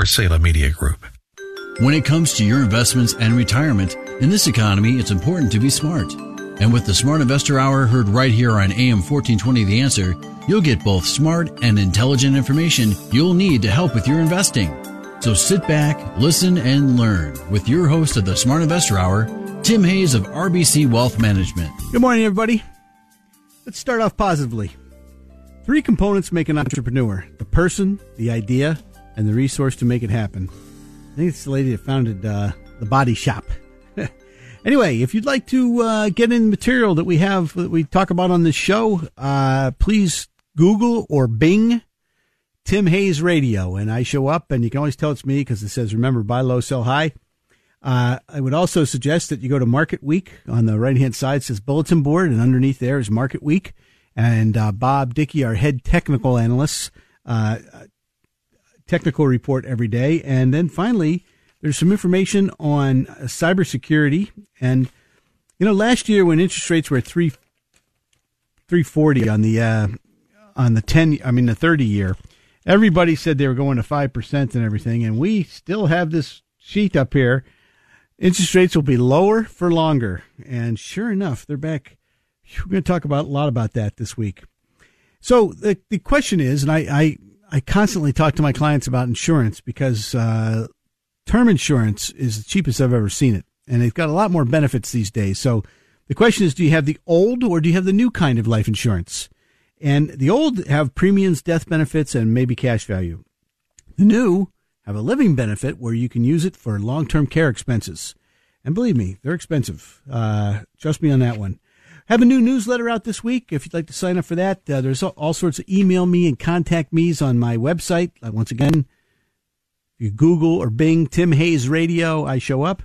Or Salem Media Group. When it comes to your investments and retirement, in this economy, it's important to be smart. And with the Smart Investor Hour heard right here on AM 1420 The Answer, you'll get both smart and intelligent information you'll need to help with your investing. So sit back, listen, and learn with your host of the Smart Investor Hour, Tim Hayes of RBC Wealth Management. Good morning, everybody. Let's start off positively. Three components make an entrepreneur the person, the idea, and the resource to make it happen. I think it's the lady that founded uh, the Body Shop. anyway, if you'd like to uh, get in material that we have that we talk about on this show, uh, please Google or Bing Tim Hayes Radio, and I show up, and you can always tell it's me because it says "Remember, buy low, sell high." Uh, I would also suggest that you go to Market Week on the right hand side says Bulletin Board, and underneath there is Market Week, and uh, Bob Dickey, our head technical analyst, uh, technical report every day, and then finally there's some information on cybersecurity, and you know last year when interest rates were at three three forty on the uh, on the ten, I mean the thirty year everybody said they were going to 5% and everything. And we still have this sheet up here. Interest rates will be lower for longer. And sure enough, they're back. We're going to talk about a lot about that this week. So the, the question is, and I, I, I constantly talk to my clients about insurance because uh, term insurance is the cheapest I've ever seen it. And they've got a lot more benefits these days. So the question is, do you have the old or do you have the new kind of life insurance? And the old have premiums, death benefits, and maybe cash value. The new have a living benefit where you can use it for long term care expenses. And believe me, they're expensive. Uh, trust me on that one. Have a new newsletter out this week. If you'd like to sign up for that, uh, there's all sorts of email me and contact me's on my website. Uh, once again, you Google or Bing Tim Hayes Radio, I show up.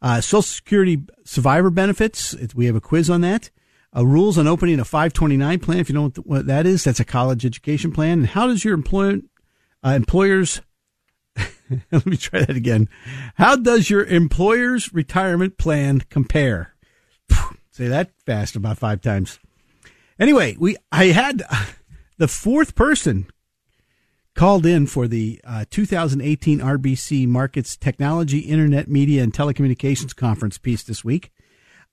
Uh, Social Security survivor benefits. We have a quiz on that. Uh, rules on opening a 529 plan. If you know what that is, that's a college education plan. And how does your employer, uh, employers, let me try that again. How does your employer's retirement plan compare? Say that fast about five times. Anyway, we, I had the fourth person called in for the uh, 2018 RBC Markets Technology, Internet, Media, and Telecommunications Conference piece this week.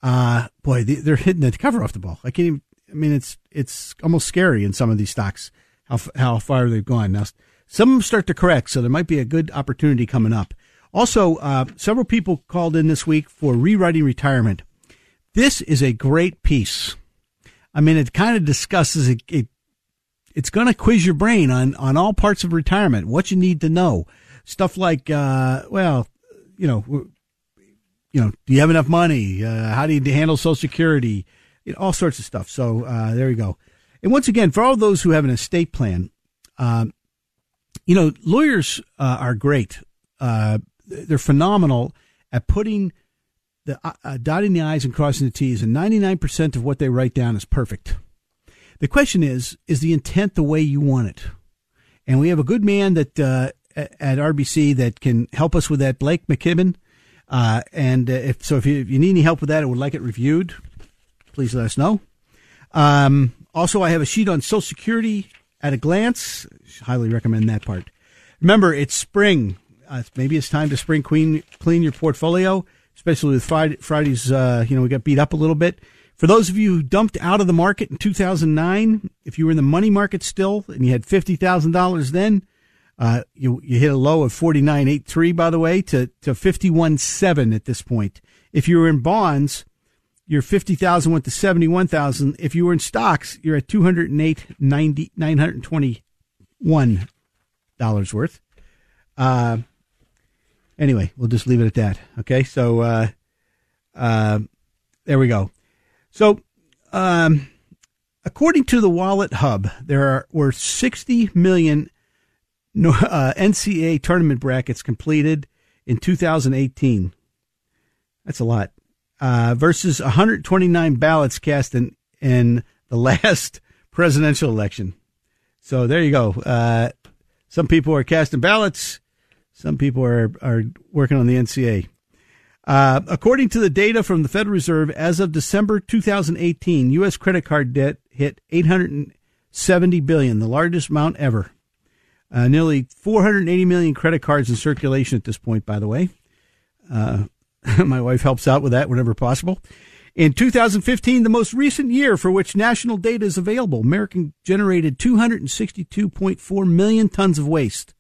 Uh, boy, they're hitting the cover off the ball. I can't even, I mean, it's, it's almost scary in some of these stocks, how, how far they've gone. Now, some start to correct, so there might be a good opportunity coming up. Also, uh, several people called in this week for rewriting retirement. This is a great piece. I mean, it kind of discusses it. it it's going to quiz your brain on, on all parts of retirement, what you need to know. Stuff like, uh, well, you know, you know, do you have enough money? Uh, how do you handle Social Security? You know, all sorts of stuff. So uh, there you go. And once again, for all those who have an estate plan, um, you know, lawyers uh, are great. Uh, they're phenomenal at putting the uh, uh, dotting the i's and crossing the t's, and ninety nine percent of what they write down is perfect. The question is, is the intent the way you want it? And we have a good man that at RBC that can help us with that, Blake McKibben. Uh, and uh, if so, if you, if you, need any help with that or would like it reviewed, please let us know. Um, also, I have a sheet on Social Security at a glance. Highly recommend that part. Remember, it's spring. Uh, maybe it's time to spring clean your portfolio, especially with Friday, Friday's. Uh, you know, we got beat up a little bit. For those of you who dumped out of the market in 2009, if you were in the money market still and you had fifty thousand dollars then, uh, you, you hit a low of 49.83, by the way, to, to 51.7 at this point. If you were in bonds, your 50,000 went to 71,000. If you were in stocks, you're at 208.90, 921 dollars worth. Uh, anyway, we'll just leave it at that. Okay. So, uh, uh, there we go. So, um, according to the Wallet Hub, there are, were 60 million uh, NCAA tournament brackets completed in 2018. That's a lot. Uh, versus 129 ballots cast in, in the last presidential election. So there you go. Uh, some people are casting ballots. Some people are, are working on the NCA. Uh, according to the data from the Federal Reserve, as of December 2018, U.S. credit card debt hit 870 billion, the largest amount ever. Uh, nearly 480 million credit cards in circulation at this point, by the way. Uh, my wife helps out with that whenever possible. In 2015, the most recent year for which national data is available, American generated 262.4 million tons of waste,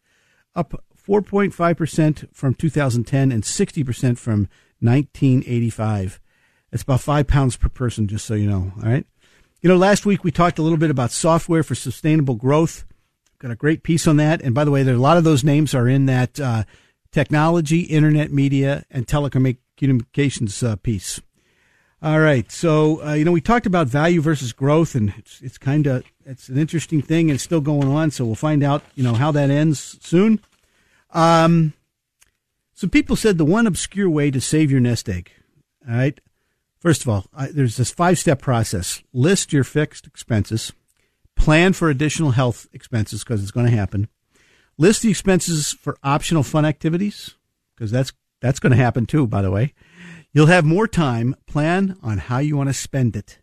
up 4.5% from 2010 and 60% from 1985. That's about five pounds per person, just so you know. All right. You know, last week we talked a little bit about software for sustainable growth. Got a great piece on that. And by the way, there a lot of those names are in that uh, technology, internet media, and telecommunications uh, piece. All right. So, uh, you know, we talked about value versus growth, and it's, it's kind of it's an interesting thing and it's still going on. So we'll find out, you know, how that ends soon. Um, so people said the one obscure way to save your nest egg. All right. First of all, I, there's this five step process. List your fixed expenses. Plan for additional health expenses because it's going to happen. List the expenses for optional fun activities because that's that's going to happen too. By the way, you'll have more time. Plan on how you want to spend it,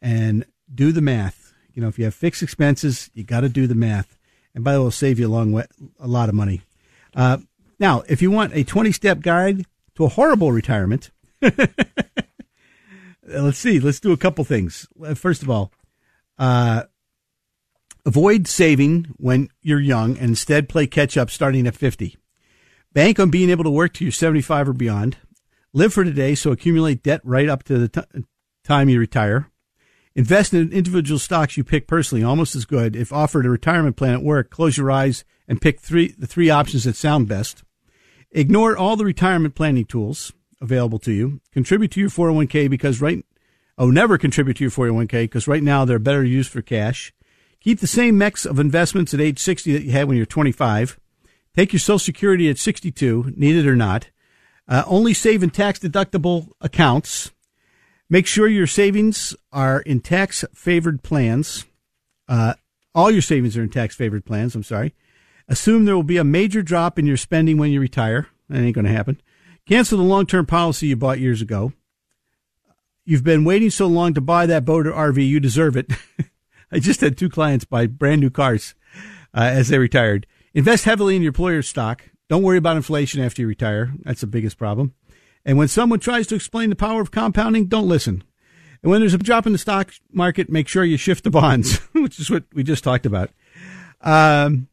and do the math. You know, if you have fixed expenses, you got to do the math. And by the way, it'll save you a long way, a lot of money. Uh, now, if you want a 20 step guide to a horrible retirement, let's see. Let's do a couple things. First of all, uh, avoid saving when you're young and instead play catch up starting at 50. Bank on being able to work to you're 75 or beyond. Live for today, so accumulate debt right up to the t- time you retire. Invest in individual stocks you pick personally, almost as good. If offered a retirement plan at work, close your eyes and pick three the three options that sound best. Ignore all the retirement planning tools available to you. Contribute to your 401k because right oh never contribute to your 401k because right now they're better used for cash. Keep the same mix of investments at age 60 that you had when you're 25. Take your social security at 62, need it or not. Uh, only save in tax deductible accounts Make sure your savings are in tax favored plans. Uh, all your savings are in tax favored plans. I'm sorry. Assume there will be a major drop in your spending when you retire. That ain't going to happen. Cancel the long term policy you bought years ago. You've been waiting so long to buy that boat or RV. You deserve it. I just had two clients buy brand new cars uh, as they retired. Invest heavily in your employer's stock. Don't worry about inflation after you retire. That's the biggest problem. And when someone tries to explain the power of compounding, don't listen. And when there's a drop in the stock market, make sure you shift the bonds, which is what we just talked about. Um,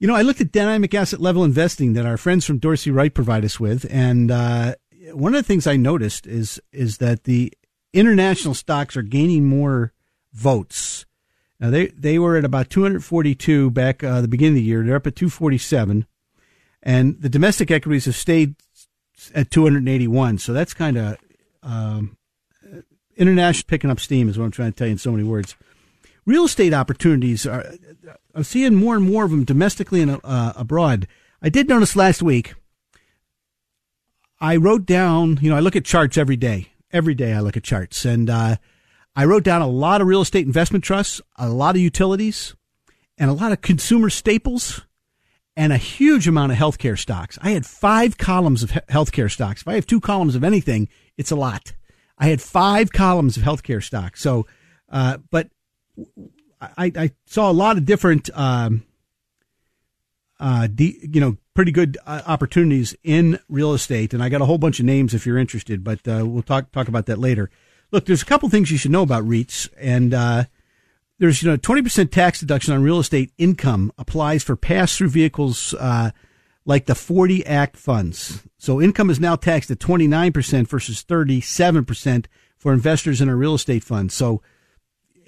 you know, I looked at dynamic asset level investing that our friends from Dorsey Wright provide us with, and uh, one of the things I noticed is is that the international stocks are gaining more votes. Now they they were at about 242 back uh, the beginning of the year. They're up at 247, and the domestic equities have stayed at 281. So that's kind of um, international picking up steam, is what I'm trying to tell you in so many words. Real estate opportunities are. I'm seeing more and more of them domestically and uh, abroad. I did notice last week. I wrote down, you know, I look at charts every day. Every day I look at charts, and uh, I wrote down a lot of real estate investment trusts, a lot of utilities, and a lot of consumer staples and a huge amount of healthcare stocks. I had five columns of healthcare stocks. If I have two columns of anything, it's a lot. I had five columns of healthcare stocks. So, uh, but I, I, saw a lot of different, um, uh, de, you know, pretty good uh, opportunities in real estate, and I got a whole bunch of names if you're interested. But uh, we'll talk talk about that later. Look, there's a couple things you should know about REITs, and uh, there's you know 20% tax deduction on real estate income applies for pass through vehicles uh, like the 40 Act funds. So income is now taxed at 29% versus 37% for investors in a real estate fund. So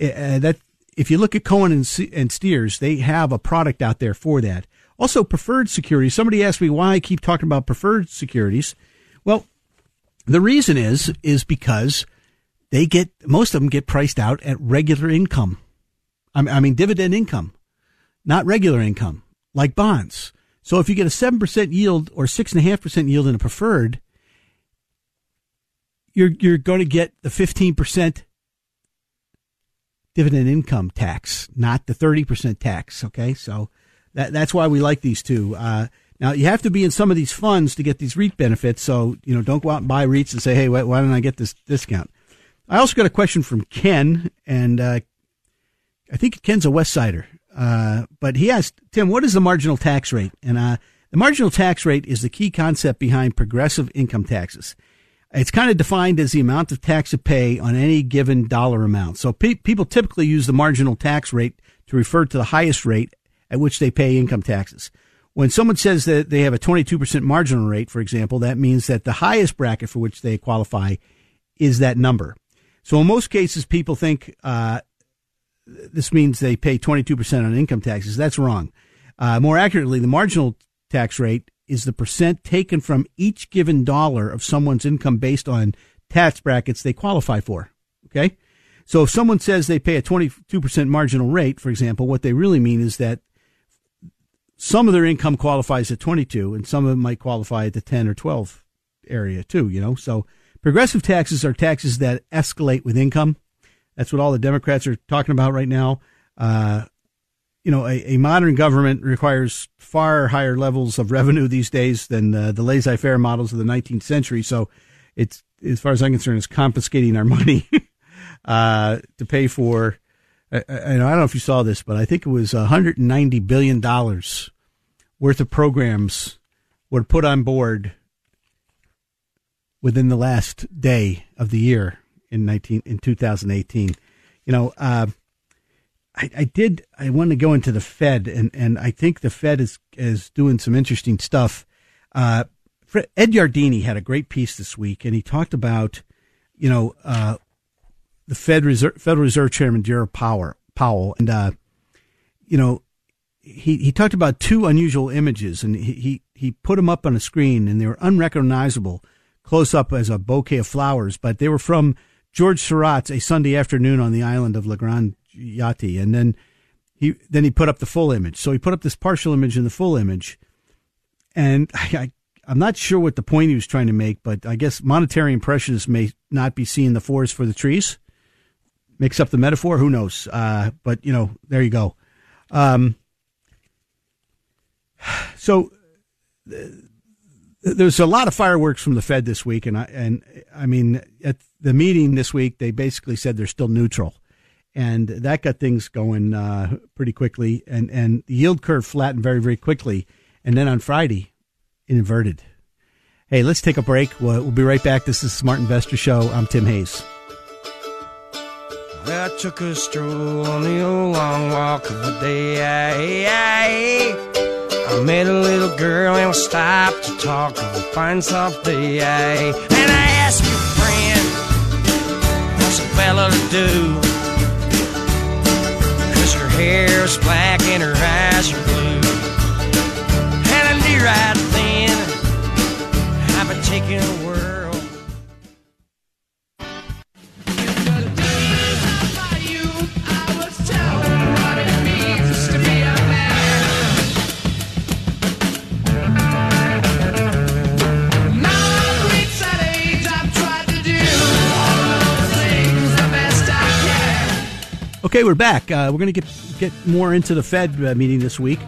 uh, that if you look at Cohen and, and Steers, they have a product out there for that. Also, preferred securities. Somebody asked me why I keep talking about preferred securities. Well, the reason is is because they get most of them get priced out at regular income. I mean, dividend income, not regular income. like bonds. So if you get a 7% yield or 6.5% yield in a preferred, you're, you're going to get the 15% dividend income tax, not the 30% tax. Okay. So that, that's why we like these two. Uh, now you have to be in some of these funds to get these REIT benefits. So, you know, don't go out and buy REITs and say, Hey, why, why don't I get this discount? I also got a question from Ken and, uh, I think Ken's a West Sider. Uh, but he asked, Tim, what is the marginal tax rate? And, uh, the marginal tax rate is the key concept behind progressive income taxes. It's kind of defined as the amount of tax to pay on any given dollar amount. So pe- people typically use the marginal tax rate to refer to the highest rate at which they pay income taxes. When someone says that they have a 22% marginal rate, for example, that means that the highest bracket for which they qualify is that number. So in most cases, people think uh, this means they pay 22% on income taxes. That's wrong. Uh, more accurately, the marginal tax rate is the percent taken from each given dollar of someone's income based on tax brackets they qualify for. Okay. So if someone says they pay a 22% marginal rate, for example, what they really mean is that some of their income qualifies at 22 and some of it might qualify at the 10 or 12 area too, you know? So progressive taxes are taxes that escalate with income. That's what all the Democrats are talking about right now. Uh, you know, a, a, modern government requires far higher levels of revenue these days than uh, the laissez-faire models of the 19th century. So, it's as far as I'm concerned, it's confiscating our money uh, to pay for. I, I, don't know if you saw this, but I think it was 190 billion dollars worth of programs were put on board within the last day of the year in 19 in 2018. You know. Uh, I, I did. I want to go into the Fed, and, and I think the Fed is is doing some interesting stuff. Uh, Ed Yardeni had a great piece this week, and he talked about, you know, uh, the Fed Reserve, Federal Reserve Chairman Jerome Powell, Powell, and uh, you know, he he talked about two unusual images, and he he put them up on a screen, and they were unrecognizable close up as a bouquet of flowers, but they were from George Seurat's A Sunday Afternoon on the Island of La Grande Jatte, and then he then he put up the full image. So he put up this partial image and the full image, and I, I am not sure what the point he was trying to make, but I guess monetary impressionists may not be seeing the forest for the trees. Mix up the metaphor, who knows? Uh, but you know, there you go. Um, so. There's a lot of fireworks from the Fed this week, and I and I mean at the meeting this week they basically said they're still neutral and that got things going uh, pretty quickly. And and the yield curve flattened very very quickly, and then on Friday, it inverted. Hey, let's take a break. We'll, we'll be right back. This is Smart Investor Show. I'm Tim Hayes. I took a stroll on the old long walk of the day. I met a little girl and we stopped to talk of a fine soft day. And I asked your friend, what's a fella to do? Cause her hair is black and her eyes are blue. And I knew right then I've been taking a Okay, we're back. Uh, we're going to get get more into the Fed uh, meeting this week,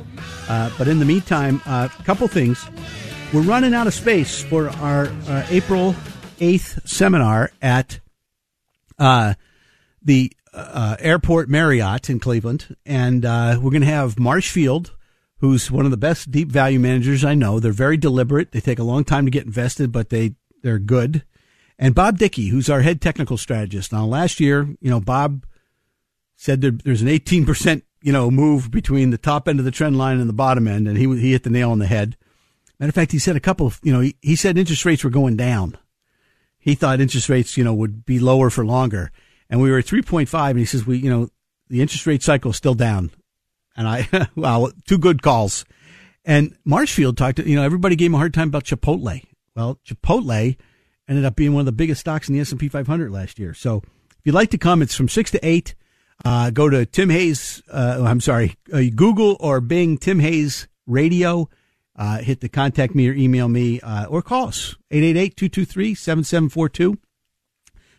uh, but in the meantime, a uh, couple things. We're running out of space for our uh, April eighth seminar at uh, the Airport Marriott in Cleveland, and we're going to have Marshfield, who's one of the best deep value managers I know. They're very deliberate. They take a long time to get invested, but they they're good. And Bob Dickey, who's our head technical strategist. Now, last year, you know, Bob said there, there's an 18%, you know, move between the top end of the trend line and the bottom end. And he, he hit the nail on the head. Matter of fact, he said a couple of, you know, he, he said interest rates were going down. He thought interest rates, you know, would be lower for longer. And we were at 3.5 and he says, we, you know, the interest rate cycle is still down. And I, wow, two good calls. And Marshfield talked to, you know, everybody gave him a hard time about Chipotle. Well, Chipotle ended up being one of the biggest stocks in the S&P 500 last year. So if you'd like to come, it's from six to eight. Uh, go to Tim Hayes. Uh, I'm sorry, uh, Google or Bing Tim Hayes radio. Uh, hit the contact me or email me uh, or call us 888-223-7742.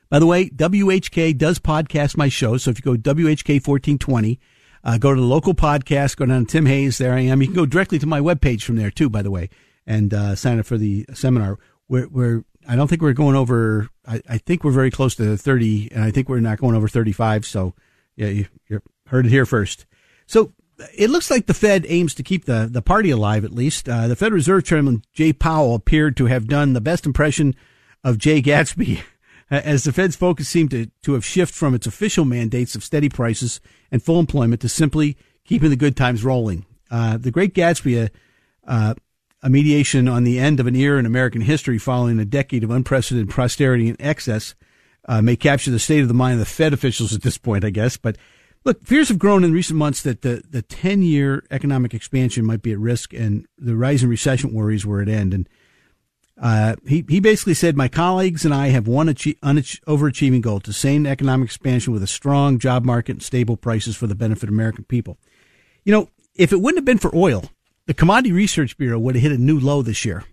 By the way, WHK does podcast my show. So if you go WHK 1420, uh, go to the local podcast, go down to Tim Hayes. There I am. You can go directly to my webpage from there too, by the way, and sign up for the seminar. We're, we're I don't think we're going over. I, I, think we're very close to 30, and I think we're not going over 35. So, yeah, you, you heard it here first. So it looks like the Fed aims to keep the, the party alive, at least. Uh, the Fed Reserve Chairman Jay Powell appeared to have done the best impression of Jay Gatsby as the Fed's focus seemed to, to have shifted from its official mandates of steady prices and full employment to simply keeping the good times rolling. Uh, the Great Gatsby, uh, a mediation on the end of an era in American history following a decade of unprecedented prosperity and excess, uh, may capture the state of the mind of the Fed officials at this point, I guess. But look, fears have grown in recent months that the, the 10 year economic expansion might be at risk and the rising recession worries were at end. And uh, he, he basically said, My colleagues and I have one achieve, unach- overachieving goal to sustain economic expansion with a strong job market and stable prices for the benefit of American people. You know, if it wouldn't have been for oil, the Commodity Research Bureau would have hit a new low this year.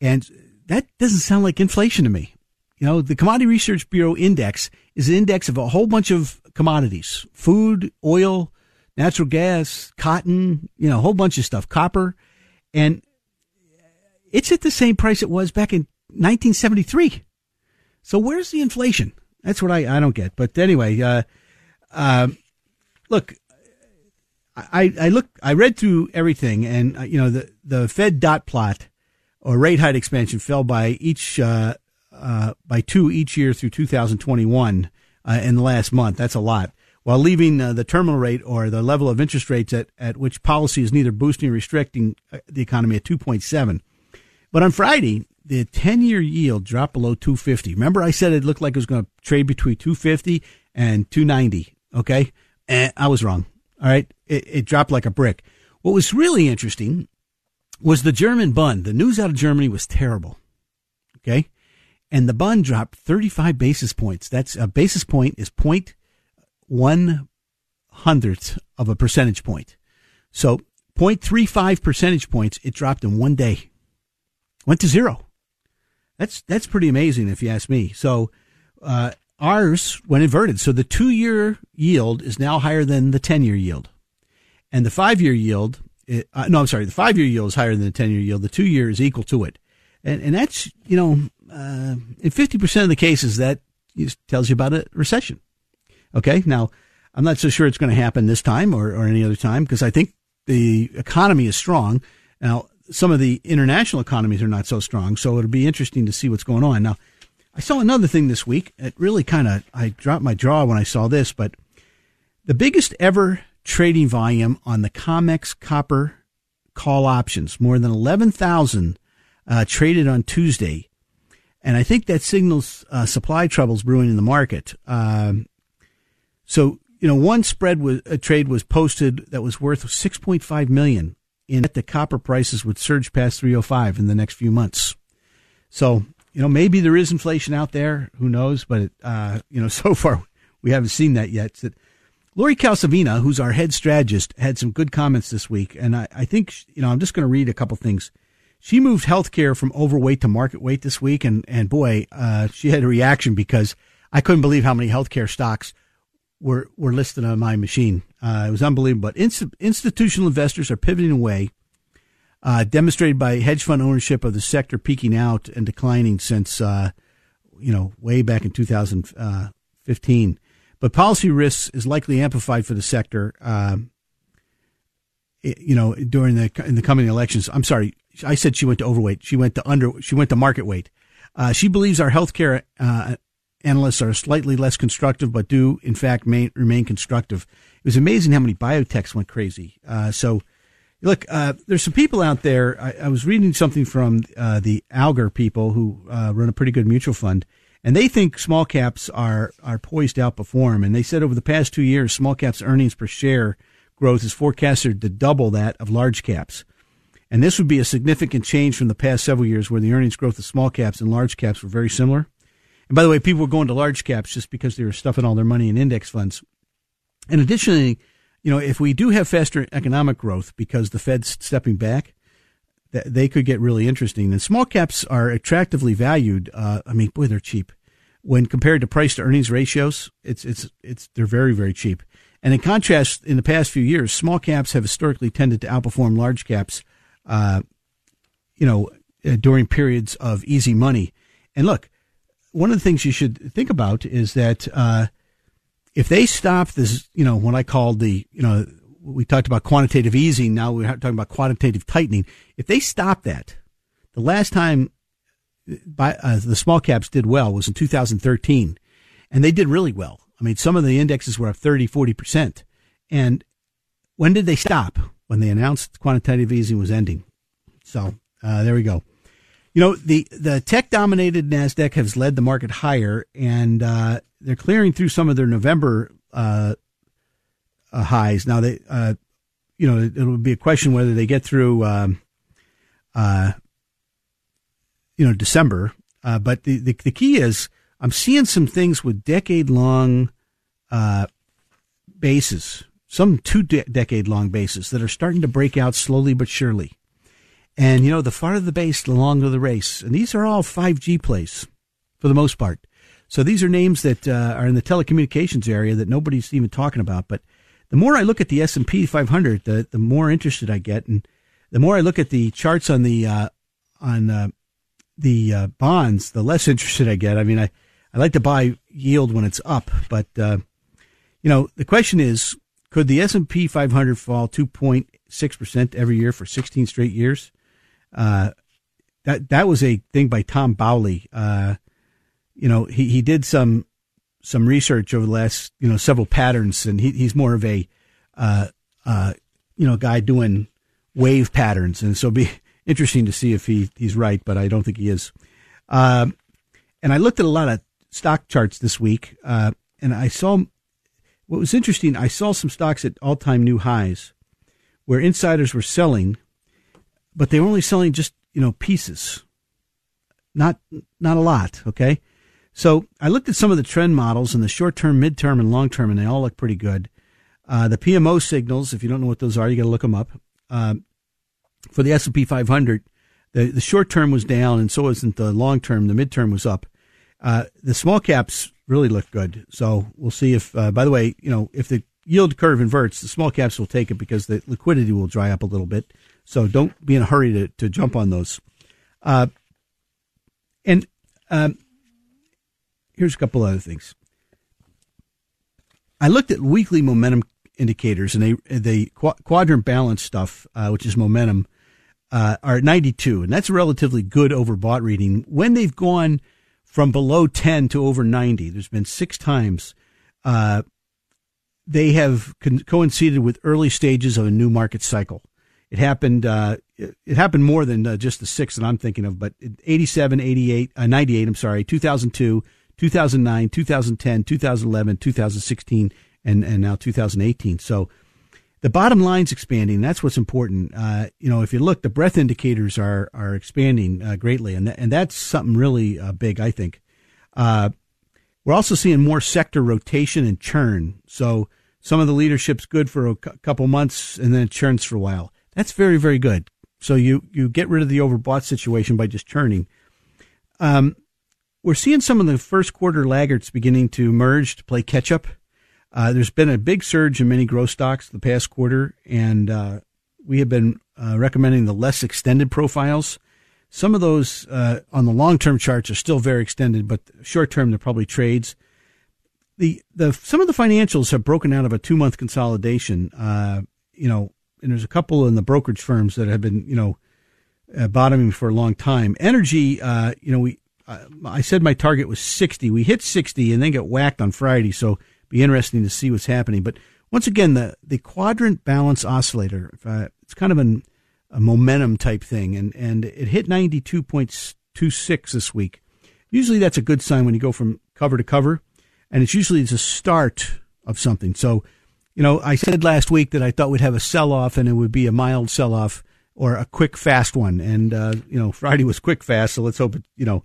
And that doesn't sound like inflation to me. You know, the Commodity Research Bureau index is an index of a whole bunch of commodities food, oil, natural gas, cotton, you know, a whole bunch of stuff, copper. And it's at the same price it was back in 1973. So where's the inflation? That's what I, I don't get. But anyway, uh, uh, look, I, I look, I read through everything and, uh, you know, the, the Fed dot plot or rate height expansion fell by each, uh, uh, by two each year through 2021 uh, in the last month. That's a lot. While leaving uh, the terminal rate or the level of interest rates at, at which policy is neither boosting or restricting uh, the economy at 2.7. But on Friday, the 10 year yield dropped below 250. Remember, I said it looked like it was going to trade between 250 and 290. Okay. And I was wrong. All right. It, it dropped like a brick. What was really interesting was the German Bund. The news out of Germany was terrible. Okay. And the bond dropped 35 basis points. That's a basis point is point one hundredth of a percentage point. So 0.35 percentage points, it dropped in one day went to zero. That's that's pretty amazing if you ask me. So uh, ours went inverted. So the two year yield is now higher than the ten year yield, and the five year yield. Uh, no, I'm sorry. The five year yield is higher than the ten year yield. The two year is equal to it, and and that's you know uh, in fifty percent of the cases that tells you about a recession. Okay, now I'm not so sure it's going to happen this time or, or any other time because I think the economy is strong. Now some of the international economies are not so strong. So it'll be interesting to see what's going on. Now, I saw another thing this week. It really kind of, I dropped my jaw when I saw this, but the biggest ever trading volume on the COMEX copper call options, more than 11,000 uh, traded on Tuesday. And I think that signals uh, supply troubles brewing in the market. Um, so, you know, one spread was a trade was posted that was worth 6.5 million in that the copper prices would surge past 305 in the next few months. So, you know, maybe there is inflation out there. Who knows? But, uh, you know, so far we haven't seen that yet. Lori Calvasina, who's our head strategist, had some good comments this week. And I, I think, you know, I'm just going to read a couple things. She moved healthcare from overweight to market weight this week. And, and boy, uh, she had a reaction because I couldn't believe how many healthcare stocks were, were listed on my machine. Uh, it was unbelievable. But inst- institutional investors are pivoting away, uh, demonstrated by hedge fund ownership of the sector peaking out and declining since, uh, you know, way back in 2015. But policy risks is likely amplified for the sector. Um, you know, during the in the coming elections. I'm sorry, I said she went to overweight. She went to under. She went to market weight. Uh, she believes our healthcare uh, analysts are slightly less constructive, but do in fact remain constructive. It was amazing how many biotechs went crazy. Uh, so, look, uh, there's some people out there. I, I was reading something from uh, the Alger people who uh, run a pretty good mutual fund, and they think small caps are are poised to outperform. And they said over the past two years, small caps earnings per share growth is forecasted to double that of large caps. And this would be a significant change from the past several years where the earnings growth of small caps and large caps were very similar. And by the way, people were going to large caps just because they were stuffing all their money in index funds. And additionally, you know, if we do have faster economic growth because the Fed's stepping back, that they could get really interesting. And small caps are attractively valued. Uh, I mean, boy, they're cheap when compared to price to earnings ratios. It's it's it's they're very very cheap. And in contrast, in the past few years, small caps have historically tended to outperform large caps. Uh, you know, uh, during periods of easy money. And look, one of the things you should think about is that uh, if they stop this, you know, what I called the, you know, we talked about quantitative easing. Now we're talking about quantitative tightening. If they stop that, the last time by, uh, the small caps did well was in 2013, and they did really well. I mean, some of the indexes were up 30, 40 percent. And when did they stop? When they announced quantitative easing was ending. So uh, there we go. You know, the, the tech dominated NASDAQ has led the market higher, and uh, they're clearing through some of their November uh, uh, highs. Now, they, uh, you know, it, will be a question whether they get through, um, uh, you know, December. But the, the, the, key is I'm seeing some things with decade long bases, some two de- decade long bases that are starting to break out slowly but surely. And, you know, the farther the base, the longer the race. And these are all 5G plays for the most part. So these are names that uh, are in the telecommunications area that nobody's even talking about. But the more I look at the S&P 500, the, the more interested I get. And the more I look at the charts on the, uh, on, uh, the, uh, bonds, the less interested I get. I mean, I, I like to buy yield when it's up, but, uh, you know, the question is, could the S&P 500 fall 2.6% every year for 16 straight years? Uh, that that was a thing by Tom Bowley. Uh, you know, he, he did some some research over the last you know several patterns, and he, he's more of a uh, uh, you know guy doing wave patterns, and so be interesting to see if he he's right, but I don't think he is. Um, and I looked at a lot of stock charts this week, uh, and I saw what was interesting. I saw some stocks at all time new highs, where insiders were selling but they were only selling just you know pieces, not not a lot. Okay, so I looked at some of the trend models in the short term, mid term, and long term, and they all look pretty good. Uh, the PMO signals, if you don't know what those are, you got to look them up. Uh, for the S and P 500, the the short term was down, and so wasn't the long term. The mid term was up. Uh, the small caps really look good, so we'll see if. Uh, by the way, you know if the yield curve inverts, the small caps will take it because the liquidity will dry up a little bit. So don't be in a hurry to, to jump on those. Uh, and um, here's a couple other things. I looked at weekly momentum indicators, and they the quadrant balance stuff, uh, which is momentum, uh, are at 92, and that's relatively good overbought reading. When they've gone from below 10 to over 90, there's been six times. Uh, they have con- coincided with early stages of a new market cycle. It happened. Uh, it happened more than uh, just the six that I'm thinking of, but 87, 88, uh, 98. I'm sorry, 2002, 2009, 2010, 2011, 2016, and and now 2018. So the bottom line's expanding. That's what's important. Uh, you know, if you look, the breadth indicators are are expanding uh, greatly, and th- and that's something really uh, big. I think. we're also seeing more sector rotation and churn. So some of the leadership's good for a couple months, and then it churns for a while. That's very, very good. So you, you get rid of the overbought situation by just churning. Um, we're seeing some of the first quarter laggards beginning to merge to play catch up. Uh, there's been a big surge in many growth stocks the past quarter, and uh, we have been uh, recommending the less extended profiles. Some of those uh, on the long term charts are still very extended, but short term they're probably trades. The the some of the financials have broken out of a two month consolidation. Uh, you know, and there's a couple in the brokerage firms that have been, you know, uh, bottoming for a long time. Energy, you know, we, I said my target was 60. We hit 60 and then get whacked on Friday. So be interesting to see what's happening. But once again, the, the quadrant balance oscillator, uh, it's kind of an, a momentum type thing. And, and it hit 92.26 this week. Usually that's a good sign when you go from cover to cover. And it's usually it's a start of something. So you know, I said last week that I thought we'd have a sell off and it would be a mild sell off or a quick fast one. And, uh, you know, Friday was quick fast. So let's hope it, you know,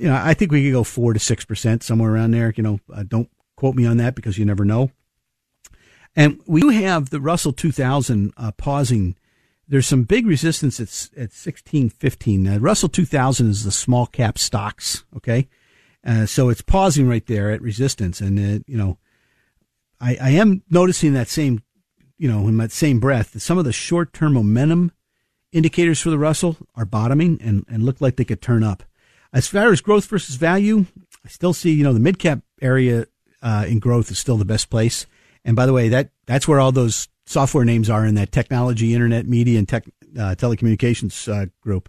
you know, I think we could go four to 6% somewhere around there. You know, uh, don't quote me on that because you never know. And we do have the Russell 2000 uh, pausing. There's some big resistance at, at 1615. Uh, Russell 2000 is the small cap stocks. Okay. Uh, so it's pausing right there at resistance. And, uh, you know, I, I am noticing that same, you know, in that same breath, that some of the short term momentum indicators for the Russell are bottoming and, and look like they could turn up. As far as growth versus value, I still see, you know, the mid cap area uh, in growth is still the best place. And by the way, that that's where all those software names are in that technology, internet, media, and tech, uh, telecommunications uh, group.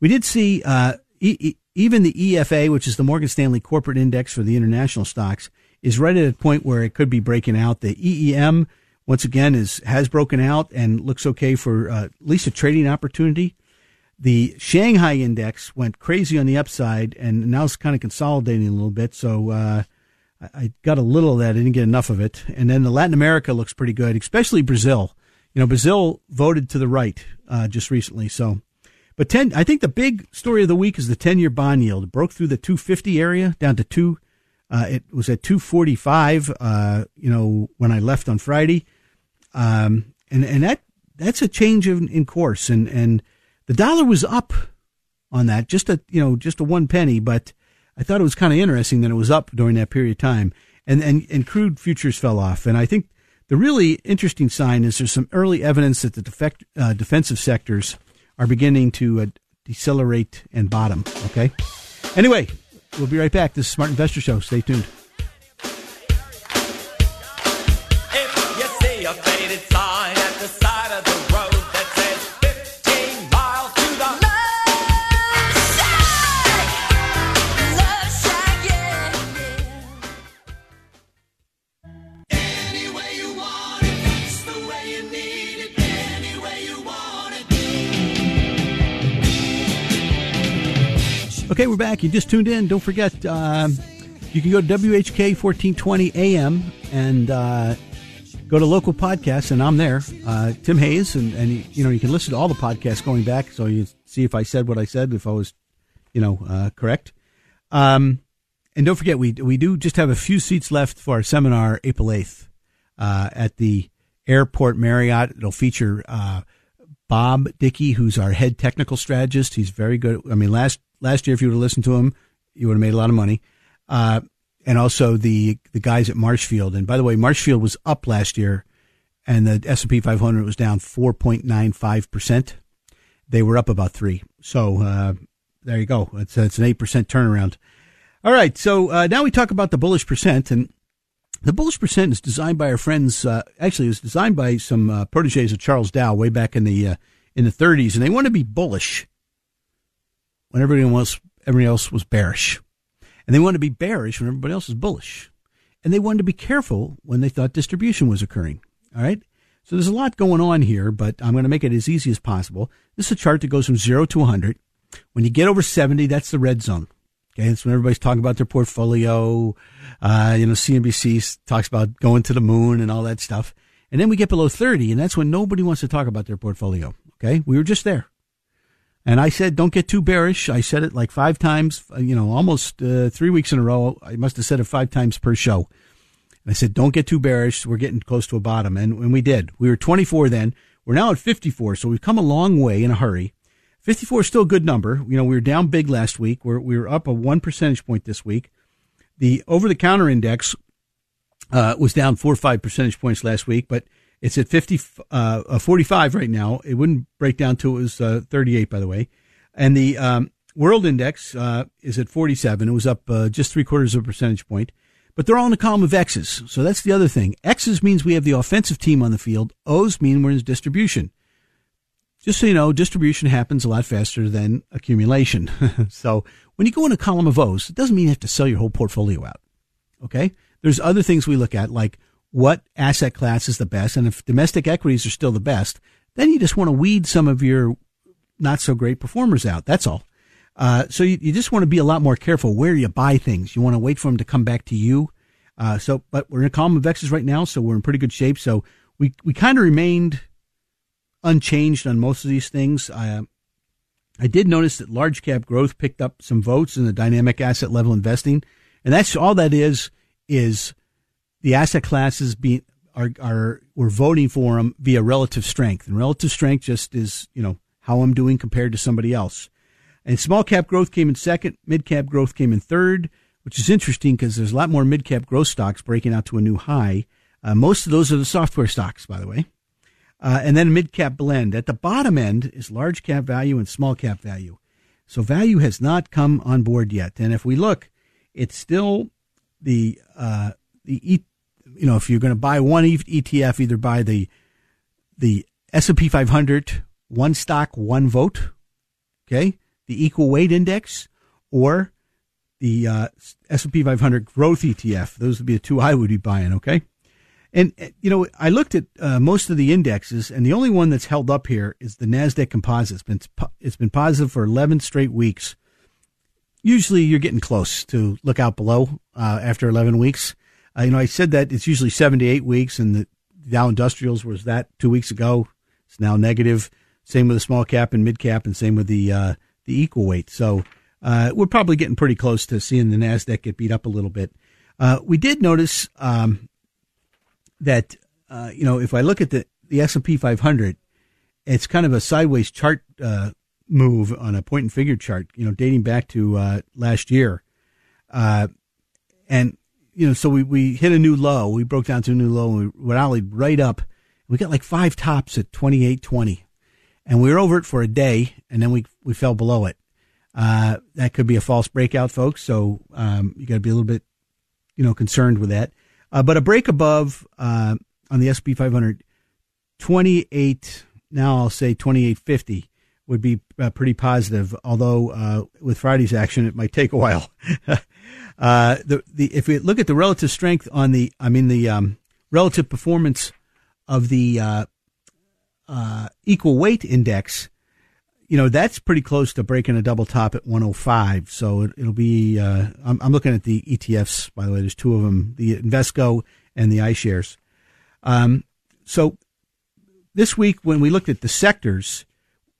We did see uh, e- e- even the EFA, which is the Morgan Stanley Corporate Index for the international stocks, is right at a point where it could be breaking out. The EEM, once again, is has broken out and looks okay for uh, at least a trading opportunity. The Shanghai index went crazy on the upside and now it's kind of consolidating a little bit. So uh, I got a little of that. I didn't get enough of it. And then the Latin America looks pretty good, especially Brazil. You know, Brazil voted to the right uh, just recently. So, but ten, I think the big story of the week is the ten-year bond yield it broke through the 250 area down to two. Uh, it was at 245. Uh, you know, when I left on Friday, um, and and that that's a change in, in course. And and the dollar was up on that, just a you know just a one penny, but I thought it was kind of interesting that it was up during that period of time, and and and crude futures fell off. And I think the really interesting sign is there's some early evidence that the defect, uh, defensive sectors are beginning to uh, decelerate and bottom. Okay. Anyway, we'll be right back. This is Smart Investor Show. Stay tuned. Okay, we're back. You just tuned in. Don't forget, uh, you can go to WHK 1420 AM and uh, go to local podcasts, and I'm there. Uh, Tim Hayes, and, and you know you can listen to all the podcasts going back, so you see if I said what I said, if I was, you know, uh, correct. Um, and don't forget, we we do just have a few seats left for our seminar April 8th uh, at the Airport Marriott. It'll feature uh, Bob Dickey, who's our head technical strategist. He's very good. I mean, last last year, if you would have listened to him, you would have made a lot of money. Uh, and also the the guys at Marshfield. And by the way, Marshfield was up last year, and the S and P 500 was down 4.95 percent. They were up about three. So uh, there you go. It's it's an eight percent turnaround. All right. So uh, now we talk about the bullish percent, and the bullish percent is designed by our friends. Uh, actually, it was designed by some uh, proteges of Charles Dow way back in the uh, in the 30s, and they want to be bullish when everybody else, everybody else was bearish. And they wanted to be bearish when everybody else was bullish. And they wanted to be careful when they thought distribution was occurring. All right. So there's a lot going on here, but I'm going to make it as easy as possible. This is a chart that goes from zero to 100. When you get over 70, that's the red zone. Okay. That's when everybody's talking about their portfolio. Uh, you know, CNBC talks about going to the moon and all that stuff. And then we get below 30, and that's when nobody wants to talk about their portfolio. Okay. We were just there. And I said, don't get too bearish. I said it like five times, uh, you know, almost uh, three weeks in a row. I must have said it five times per show. And I said, don't get too bearish. We're getting close to a bottom. And, and we did. We were 24 then. We're now at 54. So we've come a long way in a hurry. 54 is still a good number. You know, we were down big last week. We're, we were up a one percentage point this week. The over the counter index uh, was down four or five percentage points last week, but it's at 50, uh, uh, 45 right now. It wouldn't break down to it was uh, 38, by the way. And the um, world index uh, is at 47. It was up uh, just three quarters of a percentage point. But they're all in the column of X's. So that's the other thing. X's means we have the offensive team on the field. O's mean we're in distribution. Just so you know, distribution happens a lot faster than accumulation. so when you go in a column of O's, it doesn't mean you have to sell your whole portfolio out. Okay? There's other things we look at, like what asset class is the best. And if domestic equities are still the best, then you just want to weed some of your not so great performers out. That's all. Uh, so you, you, just want to be a lot more careful where you buy things. You want to wait for them to come back to you. Uh, so, but we're in a column of X's right now, so we're in pretty good shape. So we, we kind of remained unchanged on most of these things. I, I did notice that large cap growth picked up some votes in the dynamic asset level investing. And that's all that is, is the asset classes being are are we're voting for them via relative strength, and relative strength just is you know how I'm doing compared to somebody else. And small cap growth came in second, mid cap growth came in third, which is interesting because there's a lot more mid cap growth stocks breaking out to a new high. Uh, most of those are the software stocks, by the way. Uh, and then mid cap blend. At the bottom end is large cap value and small cap value. So value has not come on board yet. And if we look, it's still the uh, the e, you know if you're going to buy one ETF, either buy the the S and P 500 one stock one vote, okay, the equal weight index, or the uh, S&P 500 growth ETF. Those would be the two I would be buying. Okay. And, uh, you know, I looked at uh, most of the indexes, and the only one that's held up here is the NASDAQ composite. It's been, it's been positive for 11 straight weeks. Usually you're getting close to look out below uh, after 11 weeks. Uh, you know, I said that it's usually 78 weeks, and the Dow Industrials was that two weeks ago. It's now negative. Same with the small cap and mid cap, and same with the uh, the equal weight. So uh, we're probably getting pretty close to seeing the Nasdaq get beat up a little bit. Uh, we did notice um, that uh, you know if I look at the the S and P 500, it's kind of a sideways chart uh, move on a point and figure chart. You know, dating back to uh, last year, uh, and you know, so we we hit a new low. We broke down to a new low, and we rallied right up. We got like five tops at 28.20 and we were over it for a day, and then we we fell below it. Uh, that could be a false breakout, folks. So um, you got to be a little bit, you know, concerned with that. Uh, but a break above uh, on the SP 500, 28. Now I'll say 2850 would be uh, pretty positive. Although uh, with Friday's action, it might take a while. Uh, the the if we look at the relative strength on the, I mean the um, relative performance of the uh, equal weight index, you know, that's pretty close to breaking a double top at 105. So it, will be, uh, I'm, I'm, looking at the ETFs, by the way. There's two of them, the Invesco and the iShares. Um, so this week, when we looked at the sectors,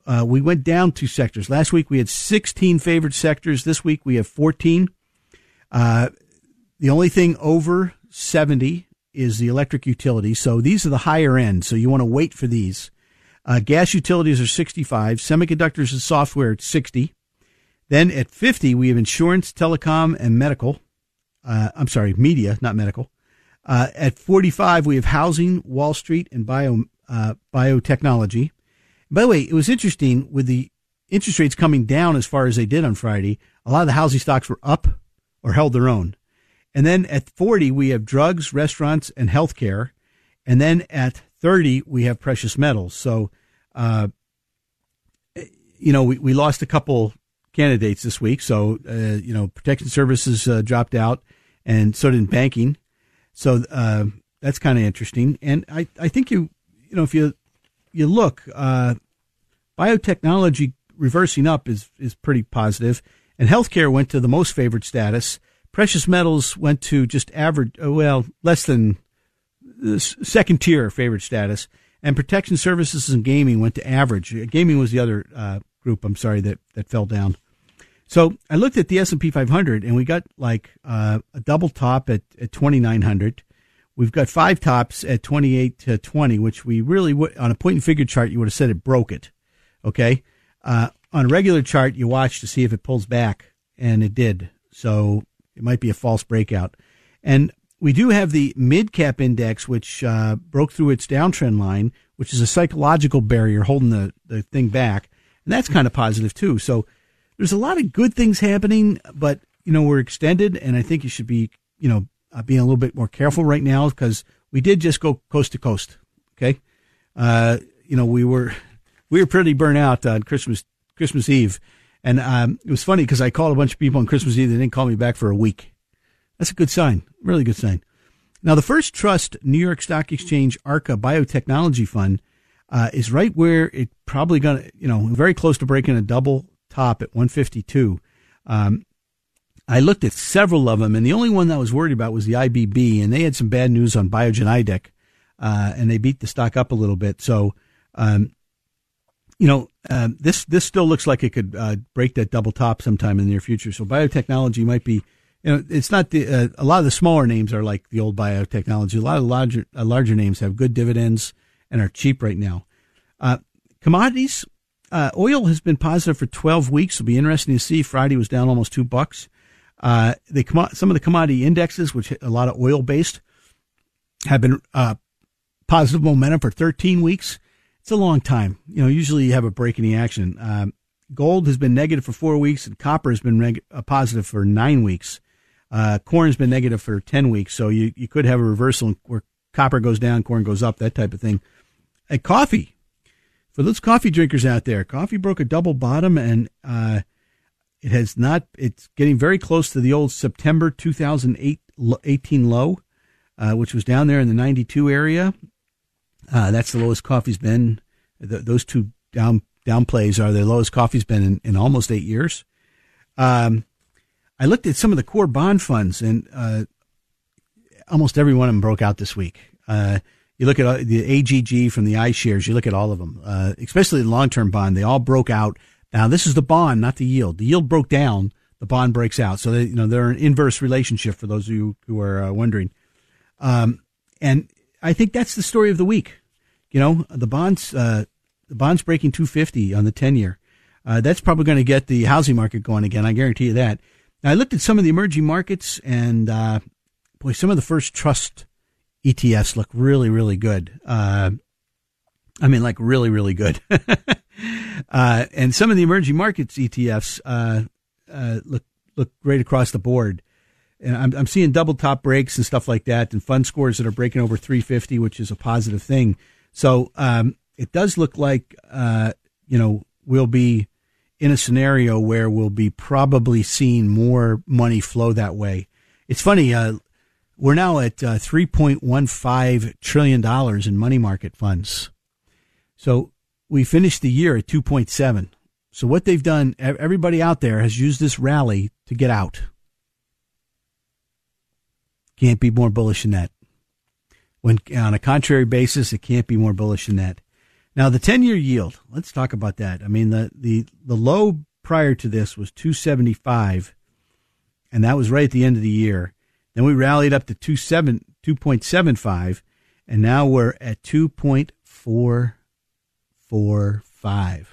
uh, we went down two sectors. Last week we had 16 favored sectors. This week we have 14. Uh, the only thing over 70 is the electric utility. So these are the higher end. So you want to wait for these. Uh, gas utilities are 65. Semiconductors and software at 60. Then at 50, we have insurance, telecom, and medical. Uh, I'm sorry, media, not medical. Uh, at 45, we have housing, Wall Street, and bio, uh, biotechnology. By the way, it was interesting with the interest rates coming down as far as they did on Friday. A lot of the housing stocks were up or held their own. And then at 40, we have drugs, restaurants, and healthcare. And then at 30, we have precious metals. So uh, you know, we, we lost a couple candidates this week. So, uh, you know, protection services uh, dropped out and so did banking. So, uh, that's kind of interesting. And I, I think you, you know, if you, you look, uh, biotechnology reversing up is, is pretty positive. and healthcare went to the most favored status. Precious metals went to just average, uh, well, less than second tier favored status and protection services and gaming went to average. Gaming was the other uh, group. I'm sorry that that fell down. So I looked at the S and P 500, and we got like uh, a double top at, at 2,900. We've got five tops at 28 to 20, which we really would on a point and figure chart you would have said it broke it. Okay, uh, on a regular chart you watch to see if it pulls back, and it did. So it might be a false breakout. And we do have the mid cap index, which uh, broke through its downtrend line, which is a psychological barrier holding the, the thing back. And that's kind of positive too. So there's a lot of good things happening, but, you know, we're extended. And I think you should be, you know, uh, being a little bit more careful right now because we did just go coast to coast. Okay. Uh, you know, we were, we were pretty burnt out on Christmas, Christmas Eve. And um, it was funny because I called a bunch of people on Christmas Eve. They didn't call me back for a week. That's a good sign. Really good sign. Now, the First Trust New York Stock Exchange ARCA Biotechnology Fund uh, is right where it probably going to, you know, very close to breaking a double top at 152. Um, I looked at several of them, and the only one that I was worried about was the IBB, and they had some bad news on Biogen IDEC, uh, and they beat the stock up a little bit. So, um, you know, uh, this this still looks like it could uh, break that double top sometime in the near future. So, biotechnology might be you know, it's not the uh, a lot of the smaller names are like the old biotechnology. A lot of larger uh, larger names have good dividends and are cheap right now. Uh, commodities, uh, oil has been positive for 12 weeks. It'll be interesting to see. Friday was down almost two bucks. Uh, the some of the commodity indexes, which a lot of oil based, have been uh, positive momentum for 13 weeks. It's a long time. You know, usually you have a break in the action. Um, gold has been negative for four weeks, and copper has been reg- positive for nine weeks. Uh, corn's been negative for 10 weeks, so you, you could have a reversal where copper goes down, corn goes up, that type of thing. And coffee, for those coffee drinkers out there, coffee broke a double bottom and uh, it has not, it's getting very close to the old September 2018 low, uh, which was down there in the 92 area. Uh, that's the lowest coffee's been. The, those two down plays are the lowest coffee's been in, in almost eight years. Um, I looked at some of the core bond funds, and uh, almost every one of them broke out this week. Uh, you look at the AGG from the iShares, you look at all of them, uh, especially the long term bond. They all broke out. Now this is the bond, not the yield. The yield broke down, the bond breaks out. So they, you know they're an inverse relationship for those of you who are uh, wondering. Um, and I think that's the story of the week. You know, the bonds, uh, the bonds breaking 250 on the 10 year. Uh, that's probably going to get the housing market going again. I guarantee you that. Now, I looked at some of the emerging markets and, uh, boy, some of the first trust ETFs look really, really good. Uh, I mean, like really, really good. uh, and some of the emerging markets ETFs, uh, uh, look, look great across the board and I'm, I'm seeing double top breaks and stuff like that, and fund scores that are breaking over 350, which is a positive thing. So um, it does look like uh, you know we'll be in a scenario where we'll be probably seeing more money flow that way. It's funny. Uh, we're now at uh, 3.15 trillion dollars in money market funds. So we finished the year at 2.7. So what they've done, everybody out there has used this rally to get out. Can't be more bullish than that. When on a contrary basis, it can't be more bullish than that. Now the 10 year yield, let's talk about that. I mean, the, the, the low prior to this was 275 and that was right at the end of the year. Then we rallied up to 27, 2.75 and now we're at 2.445.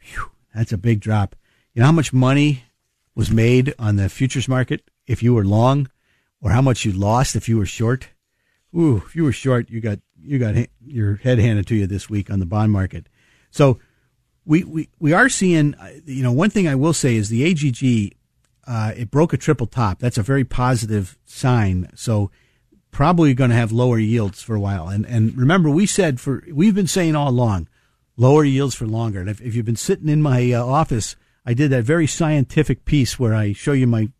Whew, that's a big drop. You know how much money was made on the futures market if you were long? or how much you lost if you were short. Ooh, if you were short, you got you got your head handed to you this week on the bond market. So we we, we are seeing. You know, one thing I will say is the AGG. Uh, it broke a triple top. That's a very positive sign. So probably going to have lower yields for a while. And and remember, we said for we've been saying all along, lower yields for longer. And if, if you've been sitting in my uh, office, I did that very scientific piece where I show you my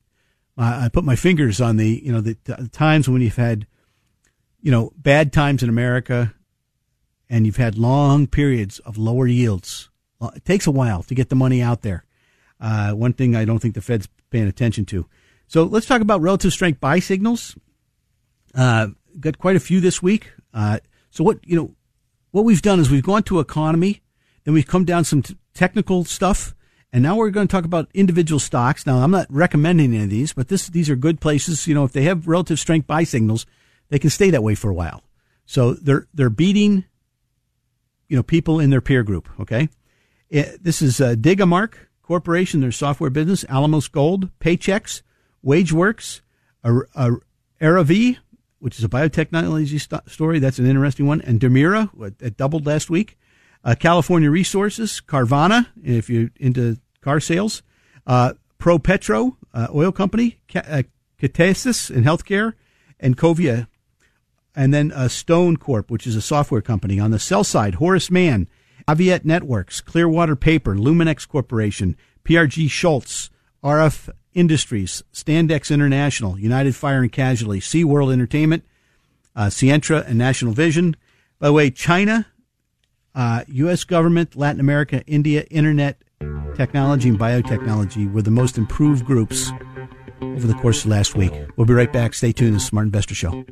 I put my fingers on the you know the, the times when you've had you know bad times in America, and you've had long periods of lower yields. It takes a while to get the money out there. Uh, one thing I don't think the Fed's paying attention to. So let's talk about relative strength buy signals. Uh, got quite a few this week. Uh, so what you know, what we've done is we've gone to economy, then we've come down some t- technical stuff, and now we're going to talk about individual stocks. Now, I'm not recommending any of these, but this, these are good places. You know, if they have relative strength buy signals, they can stay that way for a while. So they're, they're beating, you know, people in their peer group. Okay. It, eh, this is uh, Digimarc Corporation, their software business, Alamos Gold, Paychex, WageWorks, Aravi, which is a biotechnology st- story. That's an interesting one. And Dermira that doubled last week uh, California Resources, Carvana, if you're into car sales, uh, ProPetro, uh, oil company, uh, Catasys in healthcare, and Covia, and then uh, Stone Corp, which is a software company. On the sell side, Horace Mann, Aviat Networks, Clearwater Paper, Luminex Corporation, PRG Schultz, RF Industries, Standex International, United Fire and Casualty, SeaWorld Entertainment, uh, Sientra, and National Vision. By the way, China uh, U.S. government, Latin America, India, internet technology, and biotechnology were the most improved groups over the course of last week. We'll be right back. Stay tuned. To the Smart Investor Show. Money,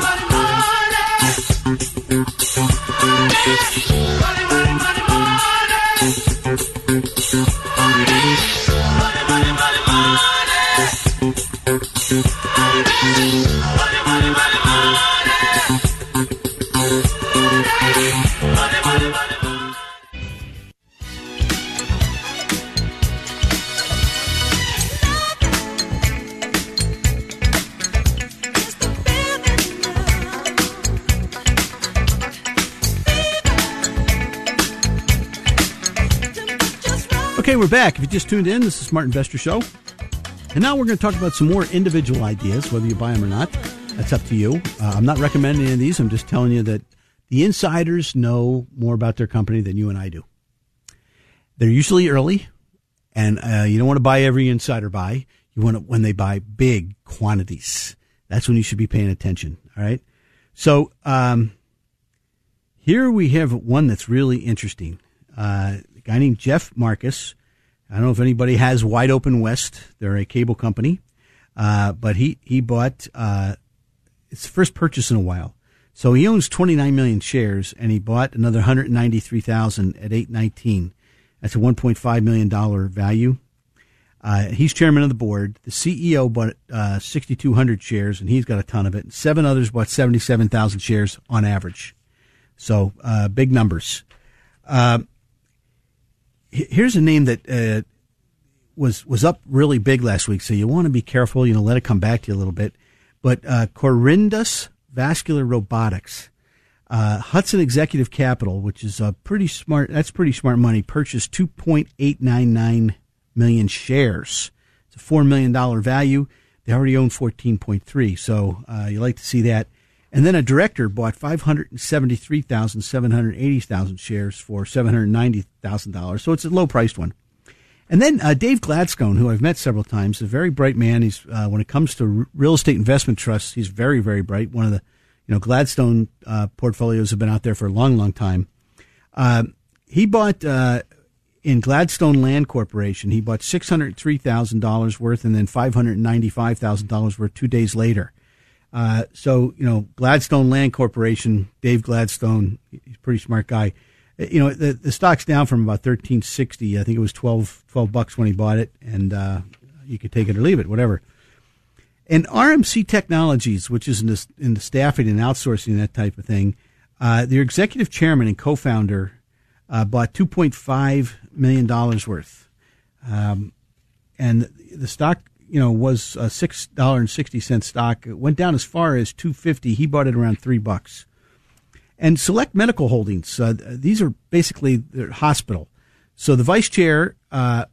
money, money, back. If you just tuned in, this is Smart Investor Show. And now we're going to talk about some more individual ideas, whether you buy them or not. That's up to you. Uh, I'm not recommending any of these. I'm just telling you that the insiders know more about their company than you and I do. They're usually early, and uh, you don't want to buy every insider buy. You want to when they buy big quantities. That's when you should be paying attention. All right. So um, here we have one that's really interesting. Uh, a guy named Jeff Marcus. I don't know if anybody has WideOpenWest. They're a cable company, uh, but he he bought uh, it's the first purchase in a while. So he owns 29 million shares, and he bought another 193,000 at 819. That's a 1.5 million dollar value. Uh, he's chairman of the board. The CEO bought uh, 6,200 shares, and he's got a ton of it. Seven others bought 77,000 shares on average. So uh, big numbers. Uh, here's a name that uh, was was up really big last week, so you want to be careful. You know, let it come back to you a little bit. But uh, Corindus Vascular Robotics, uh, Hudson Executive Capital, which is a pretty smart. That's pretty smart money. Purchased two point eight nine nine million shares. It's a four million dollar value. They already own fourteen point three, so uh, you like to see that. And then a director bought 573,780,000 shares for $790,000. So it's a low priced one. And then uh, Dave Gladstone, who I've met several times, a very bright man. He's uh, when it comes to r- real estate investment trusts, he's very, very bright. One of the, you know, Gladstone uh, portfolios have been out there for a long, long time. Uh, he bought uh, in Gladstone Land Corporation. He bought six hundred three thousand dollars worth, and then five hundred ninety five thousand dollars worth two days later. Uh, so, you know, Gladstone Land Corporation, Dave Gladstone, he's a pretty smart guy. Uh, you know, the, the stock's down from about 1360. I think it was 12, 12 bucks when he bought it, and uh, you could take it or leave it, whatever. And RMC Technologies, which is in the, in the staffing and outsourcing, that type of thing, uh, their executive chairman and co founder uh, bought $2.5 million worth. Um, and the stock you know, was a six dollar and sixty cent stock. It went down as far as two fifty. He bought it around three bucks. And Select Medical Holdings. Uh, these are basically their hospital. So the vice chair uh,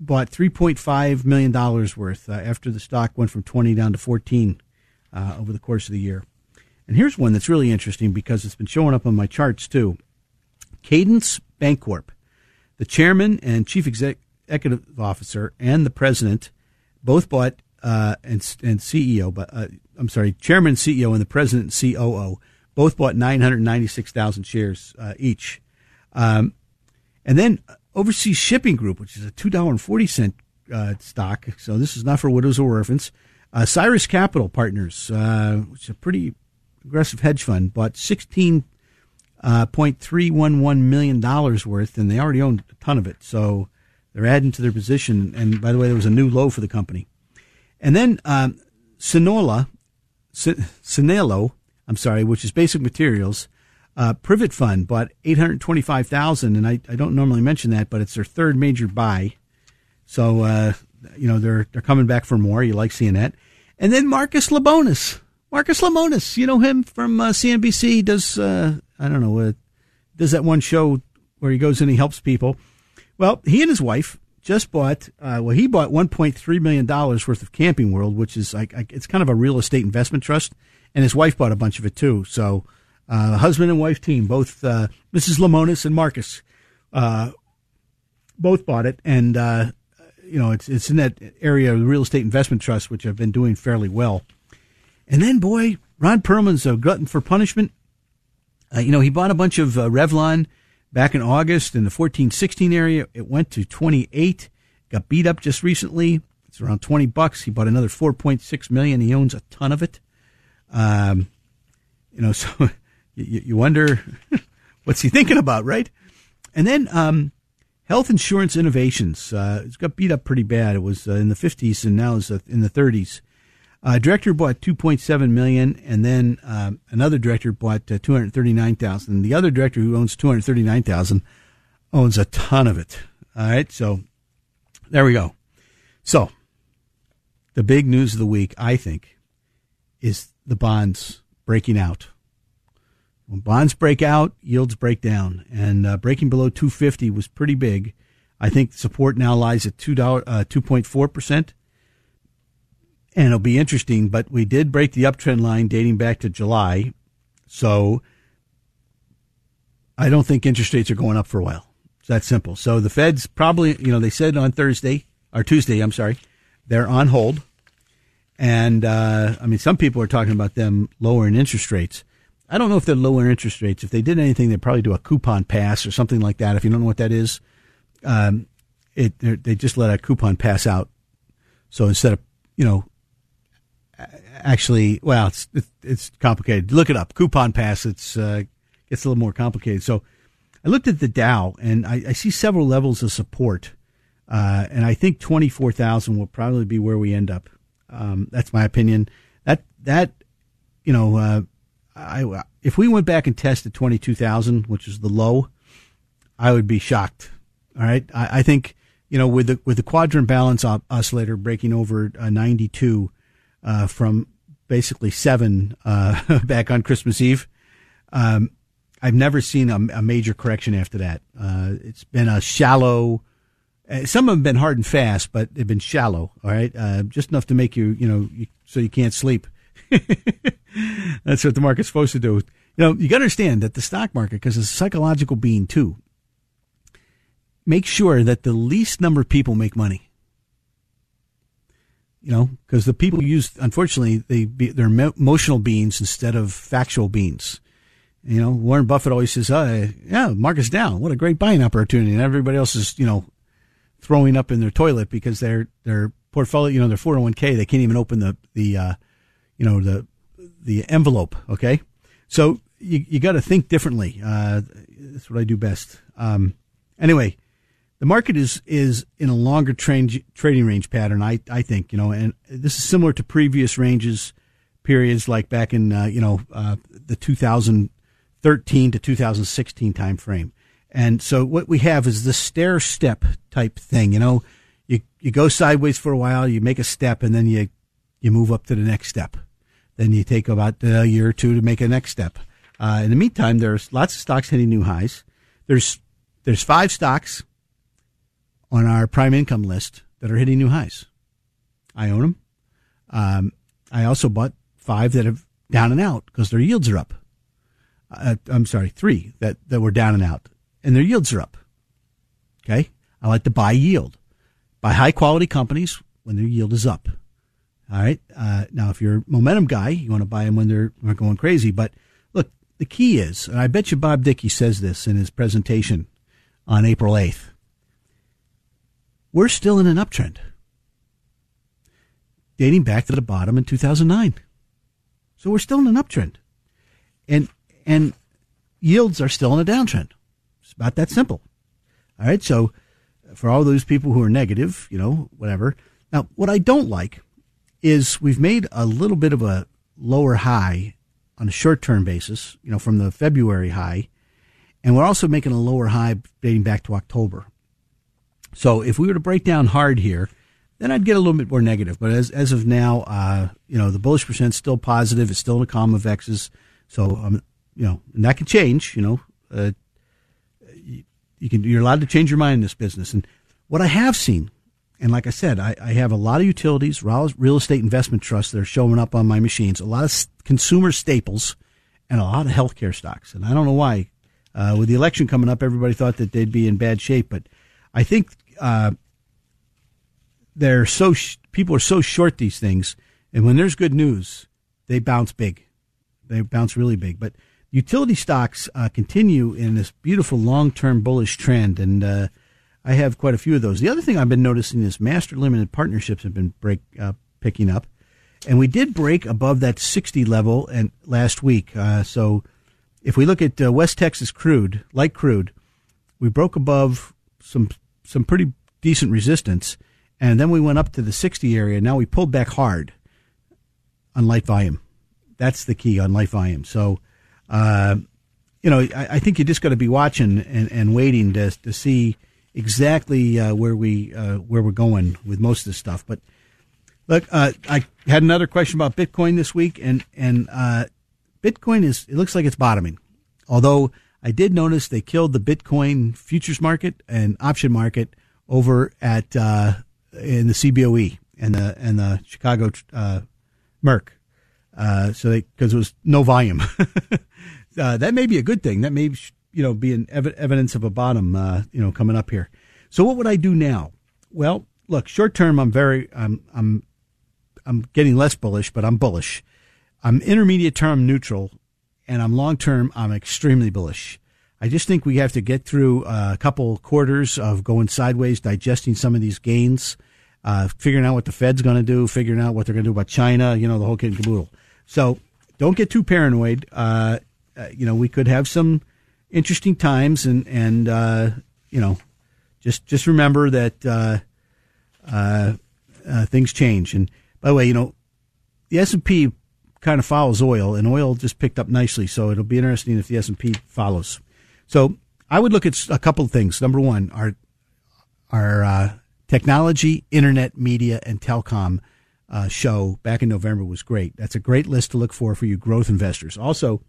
bought three point five million dollars worth uh, after the stock went from twenty down to fourteen uh, over the course of the year. And here's one that's really interesting because it's been showing up on my charts too. Cadence Bancorp, the chairman and chief executive officer and the president both bought uh, and and CEO, but uh, I'm sorry, chairman, CEO, and the president, and COO, both bought 996,000 shares uh, each. Um, and then Overseas Shipping Group, which is a two dollar and forty cent uh, stock, so this is not for widows or orphans. Uh, Cyrus Capital Partners, uh, which is a pretty aggressive hedge fund, bought 16 point three one one million dollars worth, and they already owned a ton of it. So they're adding to their position. And by the way, there was a new low for the company. And then um, Sinola, Sinelo, I'm sorry, which is Basic Materials, uh, Privet Fund bought 825000 and I, I don't normally mention that, but it's their third major buy. So, uh, you know, they're, they're coming back for more. You like seeing that. And then Marcus Lemonis. Marcus Lemonis, you know him from uh, CNBC. Does, uh, I don't know, uh, does that one show where he goes and he helps people. Well, he and his wife just bought. Uh, well, he bought 1.3 million dollars worth of Camping World, which is like it's kind of a real estate investment trust, and his wife bought a bunch of it too. So, uh, husband and wife team, both uh, Mrs. Lemonis and Marcus, uh, both bought it, and uh, you know it's it's in that area of the real estate investment trust, which have been doing fairly well. And then, boy, Ron Perelman's a glutton for punishment. Uh, you know, he bought a bunch of Revlon back in August in the 14 16 area. It went to 28, got beat up just recently. It's around 20 bucks. He bought another 4.6 million. He owns a ton of it. Um, you know, so you, you wonder what's he thinking about, right? And then, um, Health Insurance Innovations. Uh, it's got beat up pretty bad. It was uh, in the 50s and now it's uh, in the 30s. Uh, director bought 2.7 million, and then um, another director bought uh, 239,000. The other director who owns 239,000 owns a ton of it. All right, so there we go. So the big news of the week, I think, is the bonds breaking out. When bonds break out, yields break down, and uh, breaking below 250 was pretty big. I think support now lies at two dollar uh, two point four percent, and it'll be interesting. But we did break the uptrend line dating back to July, so I don't think interest rates are going up for a while. It's that simple. So the Fed's probably, you know, they said on Thursday or Tuesday, I'm sorry, they're on hold, and uh, I mean some people are talking about them lowering interest rates. I don't know if they're lowering interest rates. If they did anything, they'd probably do a coupon pass or something like that. If you don't know what that is, um, it they just let a coupon pass out. So instead of you know, actually, well, it's it's complicated. Look it up. Coupon pass. It's uh, gets a little more complicated. So I looked at the Dow and I, I see several levels of support, uh, and I think twenty four thousand will probably be where we end up. Um, that's my opinion. That that you know, uh, I if we went back and tested twenty two thousand, which is the low, I would be shocked. All right, I, I think you know with the with the quadrant balance oscillator breaking over uh, ninety two uh, from basically seven uh, back on Christmas Eve. Um, I've never seen a, a major correction after that. Uh, it's been a shallow. Uh, some have been hard and fast, but they've been shallow. All right, uh, just enough to make you, you know, you, so you can't sleep. That's what the market's supposed to do. You know, you got to understand that the stock market, because it's a psychological being too, make sure that the least number of people make money. You know, because the people use, unfortunately, they be, they're emotional beings instead of factual beings. You know, Warren Buffett always says, uh, yeah, market's down. What a great buying opportunity. And everybody else is, you know, throwing up in their toilet because their, their portfolio, you know, their 401k, they can't even open the, the, uh, you know, the, the envelope. Okay. So you, you got to think differently. Uh, that's what I do best. Um, anyway, the market is, is in a longer train, trading range pattern. I, I think, you know, and this is similar to previous ranges periods like back in, uh, you know, uh, the 2013 to 2016 time frame. And so what we have is the stair step type thing. You know, you, you go sideways for a while, you make a step, and then you, you move up to the next step. Then you take about a year or two to make a next step. Uh, in the meantime, there's lots of stocks hitting new highs. There's, there's five stocks on our prime income list that are hitting new highs. I own them. Um, I also bought five that have down and out because their yields are up uh, I'm sorry, three that, that were down and out, and their yields are up. Okay. I like to buy yield, buy high quality companies when their yield is up. All right. Uh, now, if you're a momentum guy, you want to buy them when they're, they're going crazy. But look, the key is, and I bet you Bob Dickey says this in his presentation on April 8th. We're still in an uptrend, dating back to the bottom in 2009. So we're still in an uptrend. And and yields are still in a downtrend. It's about that simple. All right. So for all those people who are negative, you know, whatever. Now, what I don't like is we've made a little bit of a lower high on a short term basis, you know, from the February high. And we're also making a lower high dating back to October. So if we were to break down hard here, then I'd get a little bit more negative. But as, as of now, uh, you know, the bullish percent's still positive. It's still in a column of X's. So I'm you know, and that can change. You know, uh, you, you, can you're allowed to change your mind in this business. And what I have seen, and like I said, I, I have a lot of utilities, real estate investment trusts that are showing up on my machines, a lot of consumer staples, and a lot of healthcare stocks. And I don't know why. Uh, with the election coming up, everybody thought that they'd be in bad shape, but I think uh, they're so sh- people are so short these things, and when there's good news, they bounce big. They bounce really big. But utility stocks uh, continue in this beautiful long-term bullish trend, and uh, I have quite a few of those. The other thing I've been noticing is master limited partnerships have been break uh, picking up, and we did break above that 60 level and last week. Uh, so if we look at uh, West Texas crude, light crude, we broke above some some pretty decent resistance, and then we went up to the 60 area. Now we pulled back hard on light volume. That's the key on light volume. So uh, you know, I, I, think you just got to be watching and, and waiting to to see exactly uh, where we uh, where we're going with most of this stuff. But look, uh, I had another question about Bitcoin this week, and and uh, Bitcoin is it looks like it's bottoming, although I did notice they killed the Bitcoin futures market and option market over at uh, in the CBOE and the and the Chicago uh, Merc. Uh, so because it was no volume, uh, that may be a good thing. That may you know be an ev- evidence of a bottom. Uh, you know coming up here. So what would I do now? Well, look, short term, I'm very I'm I'm I'm getting less bullish, but I'm bullish. I'm intermediate term neutral, and I'm long term. I'm extremely bullish. I just think we have to get through a couple quarters of going sideways, digesting some of these gains, uh, figuring out what the Fed's going to do, figuring out what they're going to do about China, you know, the whole kit and caboodle. So don't get too paranoid. Uh, uh, you know, we could have some interesting times, and and uh, you know, just just remember that uh, uh, things change. And by the way, you know, the S and P kind of follows oil, and oil just picked up nicely. So it'll be interesting if the S and P follows. So I would look at a couple of things. Number one, our our uh, technology, internet, media, and telecom uh, show back in November was great. That's a great list to look for for you growth investors. Also,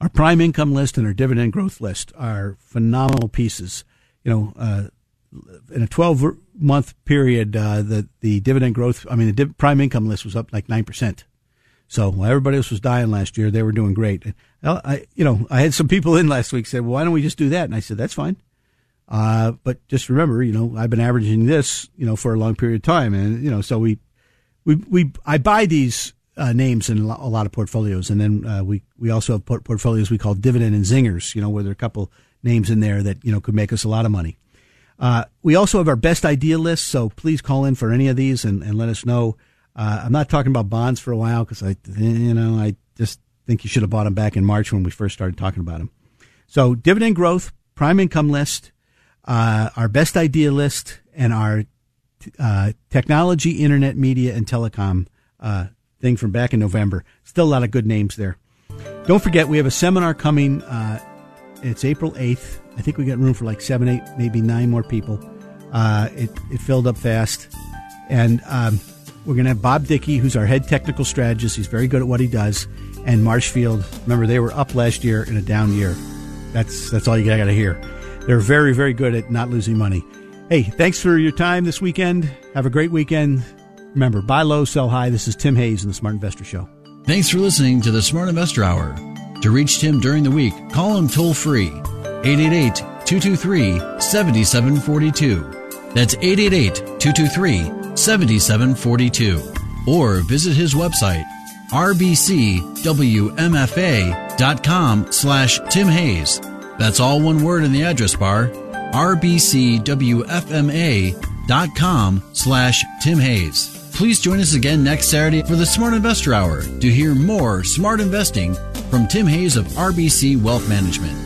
our prime income list and our dividend growth list are phenomenal pieces. You know, uh, in a 12 month period, uh, the the dividend growth, I mean, the div- prime income list was up like nine percent. So while everybody else was dying last year, they were doing great. I, you know, I had some people in last week said, "Well, why don't we just do that?" And I said, "That's fine." Uh, but just remember, you know, I've been averaging this, you know, for a long period of time, and you know, so we, we, we, I buy these uh, names in a lot of portfolios, and then uh, we we also have portfolios we call dividend and zingers, you know, where there are a couple names in there that you know could make us a lot of money. Uh, we also have our best idea list, so please call in for any of these and, and let us know. Uh, I'm not talking about bonds for a while because I, you know, I just think you should have bought them back in March when we first started talking about them. So dividend growth, prime income list, uh, our best idea list, and our uh, technology, internet, media, and telecom uh, thing from back in November. Still a lot of good names there. Don't forget, we have a seminar coming. Uh, it's April 8th. I think we got room for like seven, eight, maybe nine more people. Uh, it, it filled up fast. And um, we're going to have Bob Dickey, who's our head technical strategist. He's very good at what he does. And Marshfield. Remember, they were up last year in a down year. That's that's all you got to hear. They're very, very good at not losing money. Hey, thanks for your time this weekend. Have a great weekend. Remember, buy low, sell high. This is Tim Hayes in the Smart Investor Show. Thanks for listening to the Smart Investor Hour. To reach Tim during the week, call him toll free 888 223 7742. That's 888 223 7742. Or visit his website, rbcwmfa.com slash Tim Hayes. That's all one word in the address bar, rbcwfma.com slash Tim Hayes. Please join us again next Saturday for the Smart Investor Hour to hear more smart investing from Tim Hayes of RBC Wealth Management.